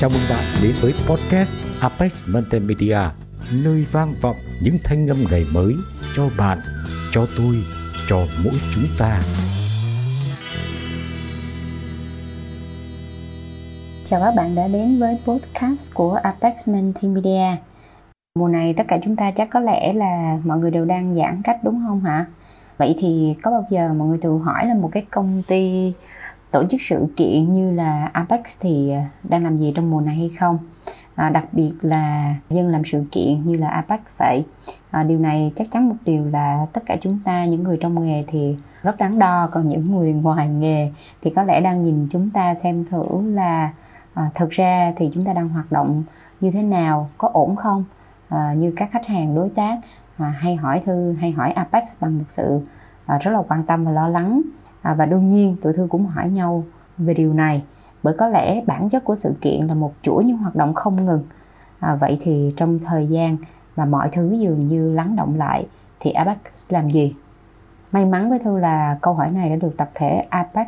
Chào mừng bạn đến với podcast Apex Multimedia, nơi vang vọng những thanh âm ngày mới cho bạn, cho tôi, cho mỗi chúng ta. Chào các bạn đã đến với podcast của Apex Multimedia. Mùa này tất cả chúng ta chắc có lẽ là mọi người đều đang giãn cách đúng không hả? Vậy thì có bao giờ mọi người tự hỏi là một cái công ty tổ chức sự kiện như là Apex thì à, đang làm gì trong mùa này hay không? À, đặc biệt là dân làm sự kiện như là Apex vậy. À, điều này chắc chắn một điều là tất cả chúng ta những người trong nghề thì rất đáng đo. Còn những người ngoài nghề thì có lẽ đang nhìn chúng ta xem thử là à, thực ra thì chúng ta đang hoạt động như thế nào có ổn không? À, như các khách hàng đối tác à, hay hỏi thư hay hỏi Apex bằng một sự à, rất là quan tâm và lo lắng à, và đương nhiên tụi thư cũng hỏi nhau về điều này bởi có lẽ bản chất của sự kiện là một chuỗi những hoạt động không ngừng. À, vậy thì trong thời gian mà mọi thứ dường như lắng động lại thì Apex làm gì? May mắn với thư là câu hỏi này đã được tập thể Apex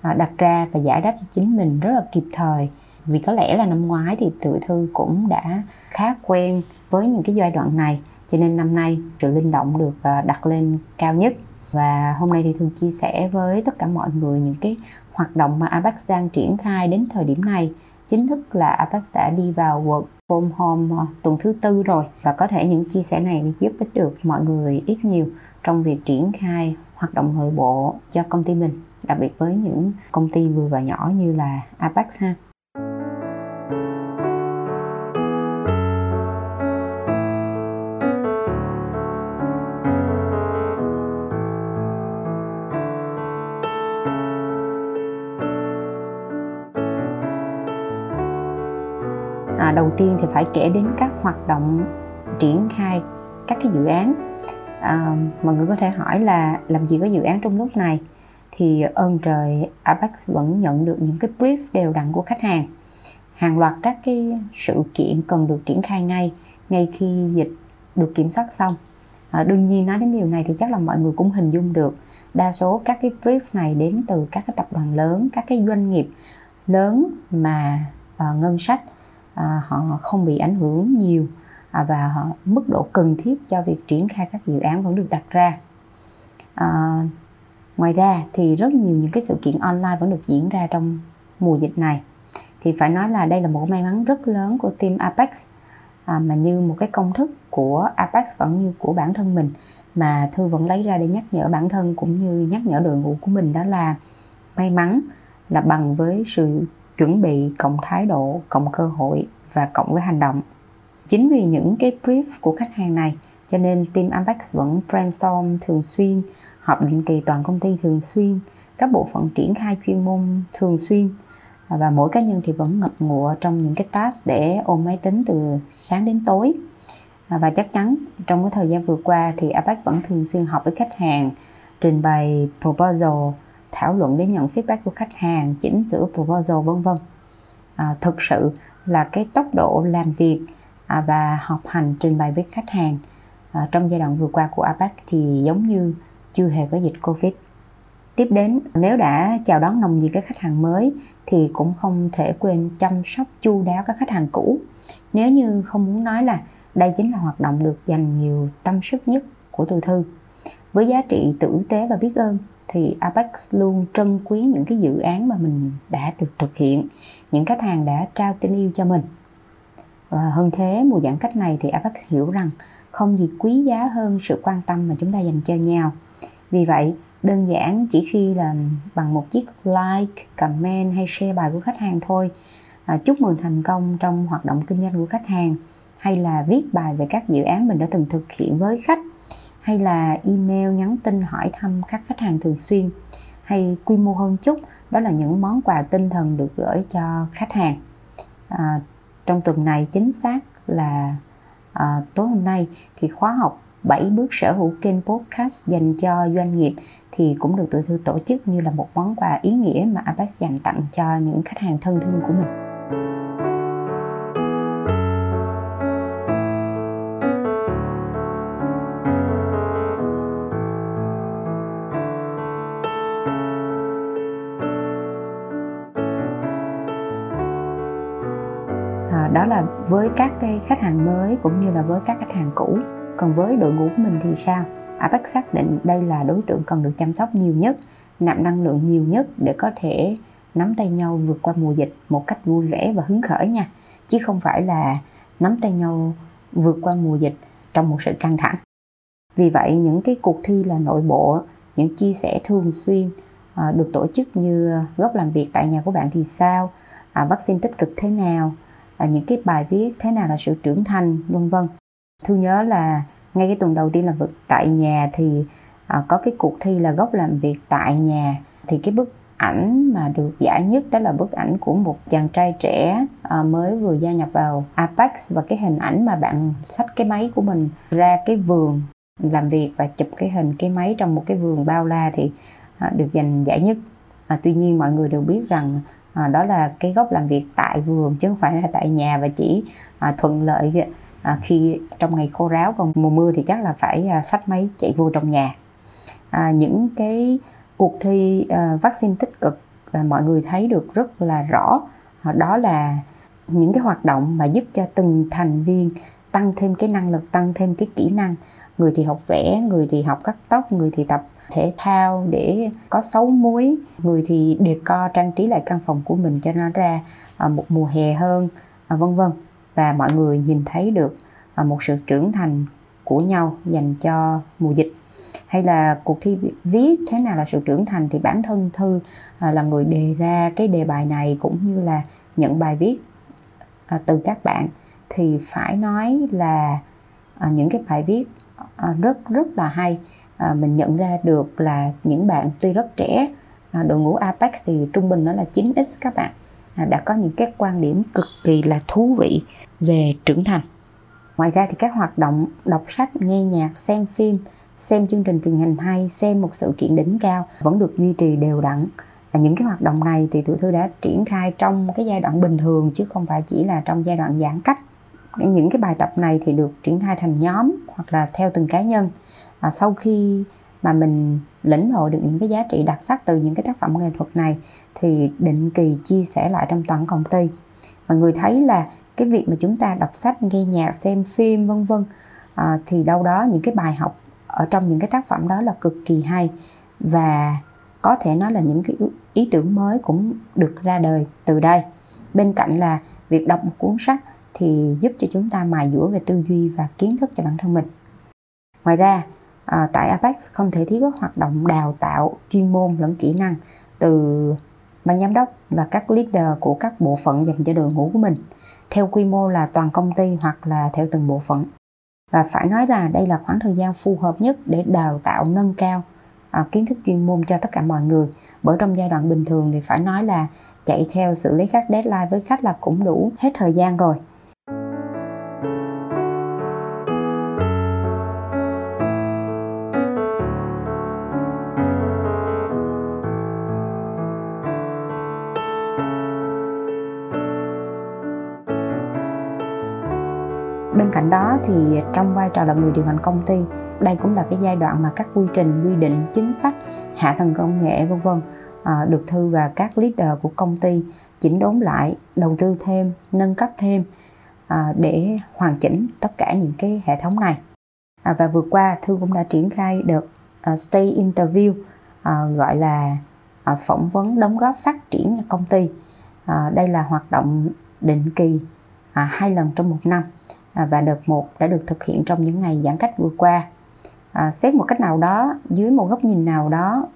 à, đặt ra và giải đáp cho chính mình rất là kịp thời. Vì có lẽ là năm ngoái thì tự thư cũng đã khá quen với những cái giai đoạn này cho nên năm nay sự linh động được à, đặt lên cao nhất và hôm nay thì thường chia sẻ với tất cả mọi người những cái hoạt động mà Apex đang triển khai đến thời điểm này. Chính thức là Apex đã đi vào work from home ờ, tuần thứ tư rồi. Và có thể những chia sẻ này giúp ích được mọi người ít nhiều trong việc triển khai hoạt động nội bộ cho công ty mình, đặc biệt với những công ty vừa và nhỏ như là Apex ha. À, đầu tiên thì phải kể đến các hoạt động triển khai các cái dự án. À, mọi người có thể hỏi là làm gì có dự án trong lúc này? Thì ơn trời Apex vẫn nhận được những cái brief đều đặn của khách hàng. Hàng loạt các cái sự kiện cần được triển khai ngay ngay khi dịch được kiểm soát xong. À, đương nhiên nói đến điều này thì chắc là mọi người cũng hình dung được đa số các cái brief này đến từ các cái tập đoàn lớn các cái doanh nghiệp lớn mà à, ngân sách à, họ không bị ảnh hưởng nhiều à, và họ, mức độ cần thiết cho việc triển khai các dự án vẫn được đặt ra. À, ngoài ra thì rất nhiều những cái sự kiện online vẫn được diễn ra trong mùa dịch này. Thì phải nói là đây là một may mắn rất lớn của team Apex à, mà như một cái công thức của Apex vẫn như của bản thân mình mà thư vẫn lấy ra để nhắc nhở bản thân cũng như nhắc nhở đội ngũ của mình đó là may mắn là bằng với sự chuẩn bị cộng thái độ, cộng cơ hội và cộng với hành động. Chính vì những cái brief của khách hàng này, cho nên team Apex vẫn brainstorm thường xuyên, họp định kỳ toàn công ty thường xuyên, các bộ phận triển khai chuyên môn thường xuyên. Và mỗi cá nhân thì vẫn ngập ngụa trong những cái task để ôm máy tính từ sáng đến tối. Và chắc chắn trong cái thời gian vừa qua thì Apex vẫn thường xuyên họp với khách hàng, trình bày proposal thảo luận để nhận feedback của khách hàng chỉnh sửa proposal vân vân à, thực sự là cái tốc độ làm việc à, và học hành trình bày với khách hàng à, trong giai đoạn vừa qua của APEC thì giống như chưa hề có dịch Covid. Tiếp đến, nếu đã chào đón nồng nhiệt các khách hàng mới thì cũng không thể quên chăm sóc chu đáo các khách hàng cũ. Nếu như không muốn nói là đây chính là hoạt động được dành nhiều tâm sức nhất của tôi thư. Với giá trị tử tế và biết ơn thì Apex luôn trân quý những cái dự án mà mình đã được thực hiện những khách hàng đã trao tình yêu cho mình. Và hơn thế mùa giãn cách này thì Apex hiểu rằng không gì quý giá hơn sự quan tâm mà chúng ta dành cho nhau. Vì vậy đơn giản chỉ khi là bằng một chiếc like comment hay share bài của khách hàng thôi à, chúc mừng thành công trong hoạt động kinh doanh của khách hàng hay là viết bài về các dự án mình đã từng thực hiện với khách hay là email nhắn tin hỏi thăm các khách hàng thường xuyên hay quy mô hơn chút đó là những món quà tinh thần được gửi cho khách hàng à, trong tuần này chính xác là à, tối hôm nay thì khóa học 7 bước sở hữu kênh podcast dành cho doanh nghiệp thì cũng được tụi thư tổ chức như là một món quà ý nghĩa mà Apex dành tặng cho những khách hàng thân thương của mình. Đó là với các cái khách hàng mới cũng như là với các khách hàng cũ. Còn với đội ngũ của mình thì sao? Apex xác định đây là đối tượng cần được chăm sóc nhiều nhất nạp năng lượng nhiều nhất để có thể nắm tay nhau vượt qua mùa dịch một cách vui vẻ và hứng khởi nha. Chứ không phải là nắm tay nhau vượt qua mùa dịch trong một sự căng thẳng. Vì vậy những cái cuộc thi là nội bộ những chia sẻ thường xuyên à, được tổ chức như à, góc làm việc tại nhà của bạn thì sao? À, vaccine tích cực thế nào? À, những cái bài viết thế nào là sự trưởng thành vân vân. Thư nhớ là ngay cái tuần đầu tiên làm việc tại nhà thì à, có cái cuộc thi là gốc làm việc tại nhà. Thì cái bức ảnh mà được giải nhất đó là bức ảnh của một chàng trai trẻ à, mới vừa gia nhập vào Apex và cái hình ảnh mà bạn xách cái máy của mình ra cái vườn làm việc và chụp cái hình cái máy trong một cái vườn bao la thì à, được giành giải nhất. À, tuy nhiên mọi người đều biết rằng à, đó là cái góc làm việc tại vườn chứ không phải là tại nhà và chỉ à, thuận lợi à, khi trong ngày khô ráo còn mùa mưa thì chắc là phải à, sách máy chạy vô trong nhà. À, những cái cuộc thi à, vaccine tích cực à, mọi người thấy được rất là rõ à, đó là những cái hoạt động mà giúp cho từng thành viên tăng thêm cái năng lực tăng thêm cái kỹ năng. Người thì học vẽ người thì học cắt tóc người thì tập thể thao để có xấu muối người thì đề co, trang trí lại căn phòng của mình cho nó ra à, một mùa hè hơn à, vân vân. Và mọi người nhìn thấy được à, một sự trưởng thành của nhau dành cho mùa dịch. Hay là cuộc thi viết thế nào là sự trưởng thành thì bản thân thư là người đề ra cái đề bài này cũng như là nhận bài viết từ các bạn. Thì phải nói là những cái bài viết rất rất là hay. À, mình nhận ra được là những bạn tuy rất trẻ à, đội ngũ Apex thì trung bình nó là 9x các bạn à, đã có những cái quan điểm cực kỳ là thú vị về trưởng thành. Ngoài ra thì các hoạt động đọc sách, nghe nhạc, xem phim, xem chương trình truyền hình hay xem một sự kiện đỉnh cao vẫn được duy trì đều đặn. Và những cái hoạt động này thì tụi thư đã triển khai trong cái giai đoạn bình thường chứ không phải chỉ là trong giai đoạn giãn cách những cái bài tập này thì được triển khai thành nhóm hoặc là theo từng cá nhân. Và sau khi mà mình lĩnh hội được những cái giá trị đặc sắc từ những cái tác phẩm nghệ thuật này thì định kỳ chia sẻ lại trong toàn công ty. Và người thấy là cái việc mà chúng ta đọc sách nghe nhạc xem phim vân vân à, thì đâu đó những cái bài học ở trong những cái tác phẩm đó là cực kỳ hay và có thể nói là những cái ý tưởng mới cũng được ra đời từ đây. Bên cạnh là việc đọc một cuốn sách thì giúp cho chúng ta mài dũa về tư duy và kiến thức cho bản thân mình. Ngoài ra à, tại Apex không thể thiếu các hoạt động đào tạo chuyên môn lẫn kỹ năng từ ban giám đốc và các leader của các bộ phận dành cho đội ngũ của mình theo quy mô là toàn công ty hoặc là theo từng bộ phận. Và phải nói là đây là khoảng thời gian phù hợp nhất để đào tạo nâng cao à, kiến thức chuyên môn cho tất cả mọi người. Bởi trong giai đoạn bình thường thì phải nói là chạy theo xử lý các deadline với khách là cũng đủ hết thời gian rồi. Bên cạnh đó thì trong vai trò là người điều hành công ty đây cũng là cái giai đoạn mà các quy trình quy định chính sách hạ tầng công nghệ vân vân à, được thư và các leader của công ty chỉnh đốn lại đầu tư thêm nâng cấp thêm à, để hoàn chỉnh tất cả những cái hệ thống này. À, và vừa qua thư cũng đã triển khai được uh, stay interview uh, gọi là uh, phỏng vấn đóng góp phát triển công ty. Uh, đây là hoạt động định kỳ uh, hai lần trong một năm. À, và đợt 1 đã được thực hiện trong những ngày giãn cách vừa qua. À, xét một cách nào đó, dưới một góc nhìn nào đó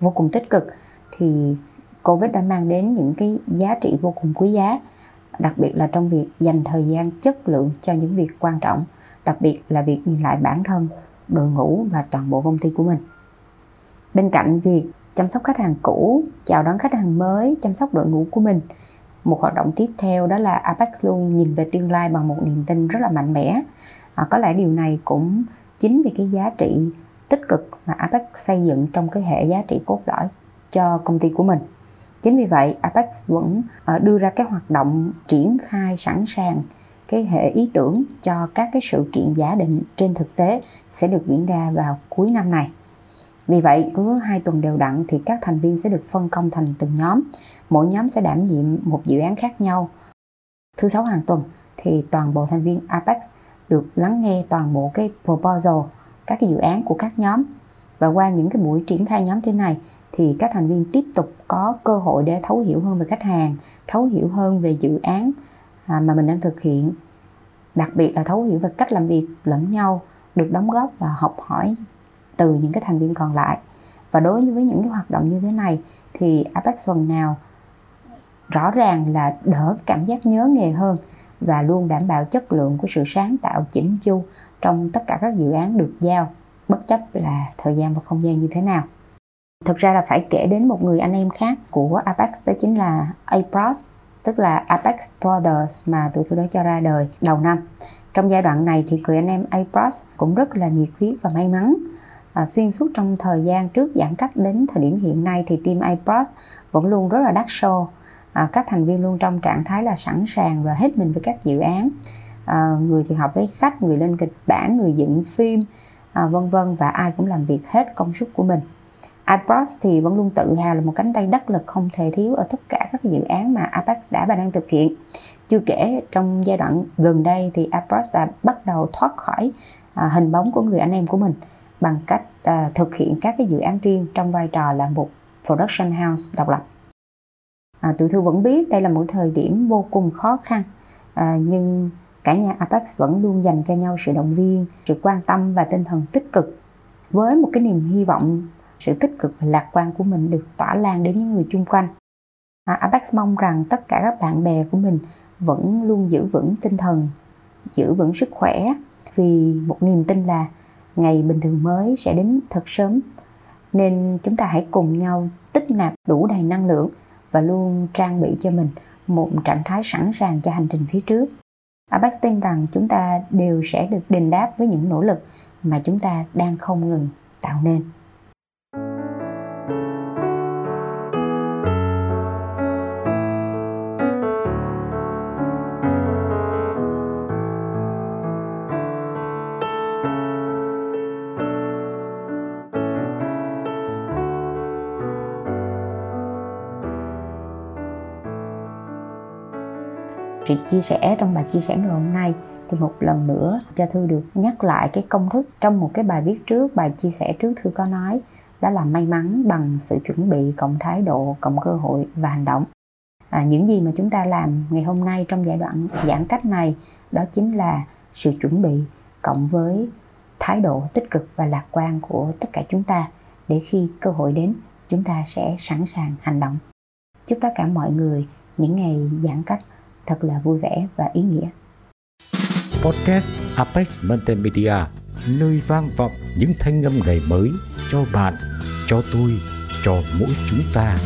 vô cùng tích cực thì Covid đã mang đến những cái giá trị vô cùng quý giá, đặc biệt là trong việc dành thời gian chất lượng cho những việc quan trọng, đặc biệt là việc nhìn lại bản thân, đội ngũ và toàn bộ công ty của mình. Bên cạnh việc chăm sóc khách hàng cũ, chào đón khách hàng mới, chăm sóc đội ngũ của mình một hoạt động tiếp theo đó là Apex luôn nhìn về tương lai bằng một niềm tin rất là mạnh mẽ. À, có lẽ điều này cũng chính vì cái giá trị tích cực mà Apex xây dựng trong cái hệ giá trị cốt lõi cho công ty của mình. Chính vì vậy Apex vẫn à, đưa ra cái hoạt động triển khai sẵn sàng cái hệ ý tưởng cho các cái sự kiện giả định trên thực tế sẽ được diễn ra vào cuối năm này vì vậy, cứ hai tuần đều đặn thì các thành viên sẽ được phân công thành từng nhóm. Mỗi nhóm sẽ đảm nhiệm một dự án khác nhau. Thứ sáu hàng tuần thì toàn bộ thành viên Apex được lắng nghe toàn bộ cái proposal các cái dự án của các nhóm và qua những cái buổi triển khai nhóm thế này thì các thành viên tiếp tục có cơ hội để thấu hiểu hơn về khách hàng thấu hiểu hơn về dự án à, mà mình đang thực hiện đặc biệt là thấu hiểu về cách làm việc lẫn nhau được đóng góp và học hỏi từ những cái thành viên còn lại. Và đối với những cái hoạt động như thế này, thì Apex phần nào rõ ràng là đỡ cái cảm giác nhớ nghề hơn và luôn đảm bảo chất lượng của sự sáng tạo chỉnh chu trong tất cả các dự án được giao, bất chấp là thời gian và không gian như thế nào. Thực ra là phải kể đến một người anh em khác của Apex, đó chính là Apros, tức là Apex Brothers mà tụi tôi đã cho ra đời đầu năm. Trong giai đoạn này thì người anh em Apros cũng rất là nhiệt huyết và may mắn à, xuyên suốt trong thời gian trước giãn cách đến thời điểm hiện nay thì team Apros vẫn luôn rất là đắt show à, các thành viên luôn trong trạng thái là sẵn sàng và hết mình với các dự án. À, người thì họp với khách người lên kịch bản người dựng phim à, vân vân và ai cũng làm việc hết công suất của mình. iPros thì vẫn luôn tự hào là một cánh tay đắc lực không thể thiếu ở tất cả các dự án mà Apex đã và đang thực hiện. Chưa kể trong giai đoạn gần đây thì iPros đã bắt đầu thoát khỏi à, hình bóng của người anh em của mình bằng cách uh, thực hiện các cái dự án riêng trong vai trò là một production house độc lập. À, tụi thư vẫn biết đây là một thời điểm vô cùng khó khăn à, nhưng cả nhà Apex vẫn luôn dành cho nhau sự động viên, sự quan tâm và tinh thần tích cực với một cái niềm hy vọng sự tích cực và lạc quan của mình được tỏa lan đến những người chung quanh. À, Apex mong rằng tất cả các bạn bè của mình vẫn luôn giữ vững tinh thần, giữ vững sức khỏe vì một niềm tin là ngày bình thường mới sẽ đến thật sớm. Nên chúng ta hãy cùng nhau tích nạp đủ đầy năng lượng và luôn trang bị cho mình một trạng thái sẵn sàng cho hành trình phía trước. Apex tin rằng chúng ta đều sẽ được đền đáp với những nỗ lực mà chúng ta đang không ngừng tạo nên. Sự chia sẻ trong bài chia sẻ ngày hôm nay. Thì một lần nữa cho thư được nhắc lại cái công thức trong một cái bài viết trước bài chia sẻ trước thư có nói đó là may mắn bằng sự chuẩn bị cộng thái độ cộng cơ hội và hành động. À, những gì mà chúng ta làm ngày hôm nay trong giai đoạn giãn cách này đó chính là sự chuẩn bị cộng với thái độ tích cực và lạc quan của tất cả chúng ta để khi cơ hội đến chúng ta sẽ sẵn sàng hành động. Chúc tất cả mọi người những ngày giãn cách thật là vui vẻ và ý nghĩa. Podcast Apex Multimedia, nơi vang vọng những thanh âm ngày mới cho bạn, cho tôi, cho mỗi chúng ta.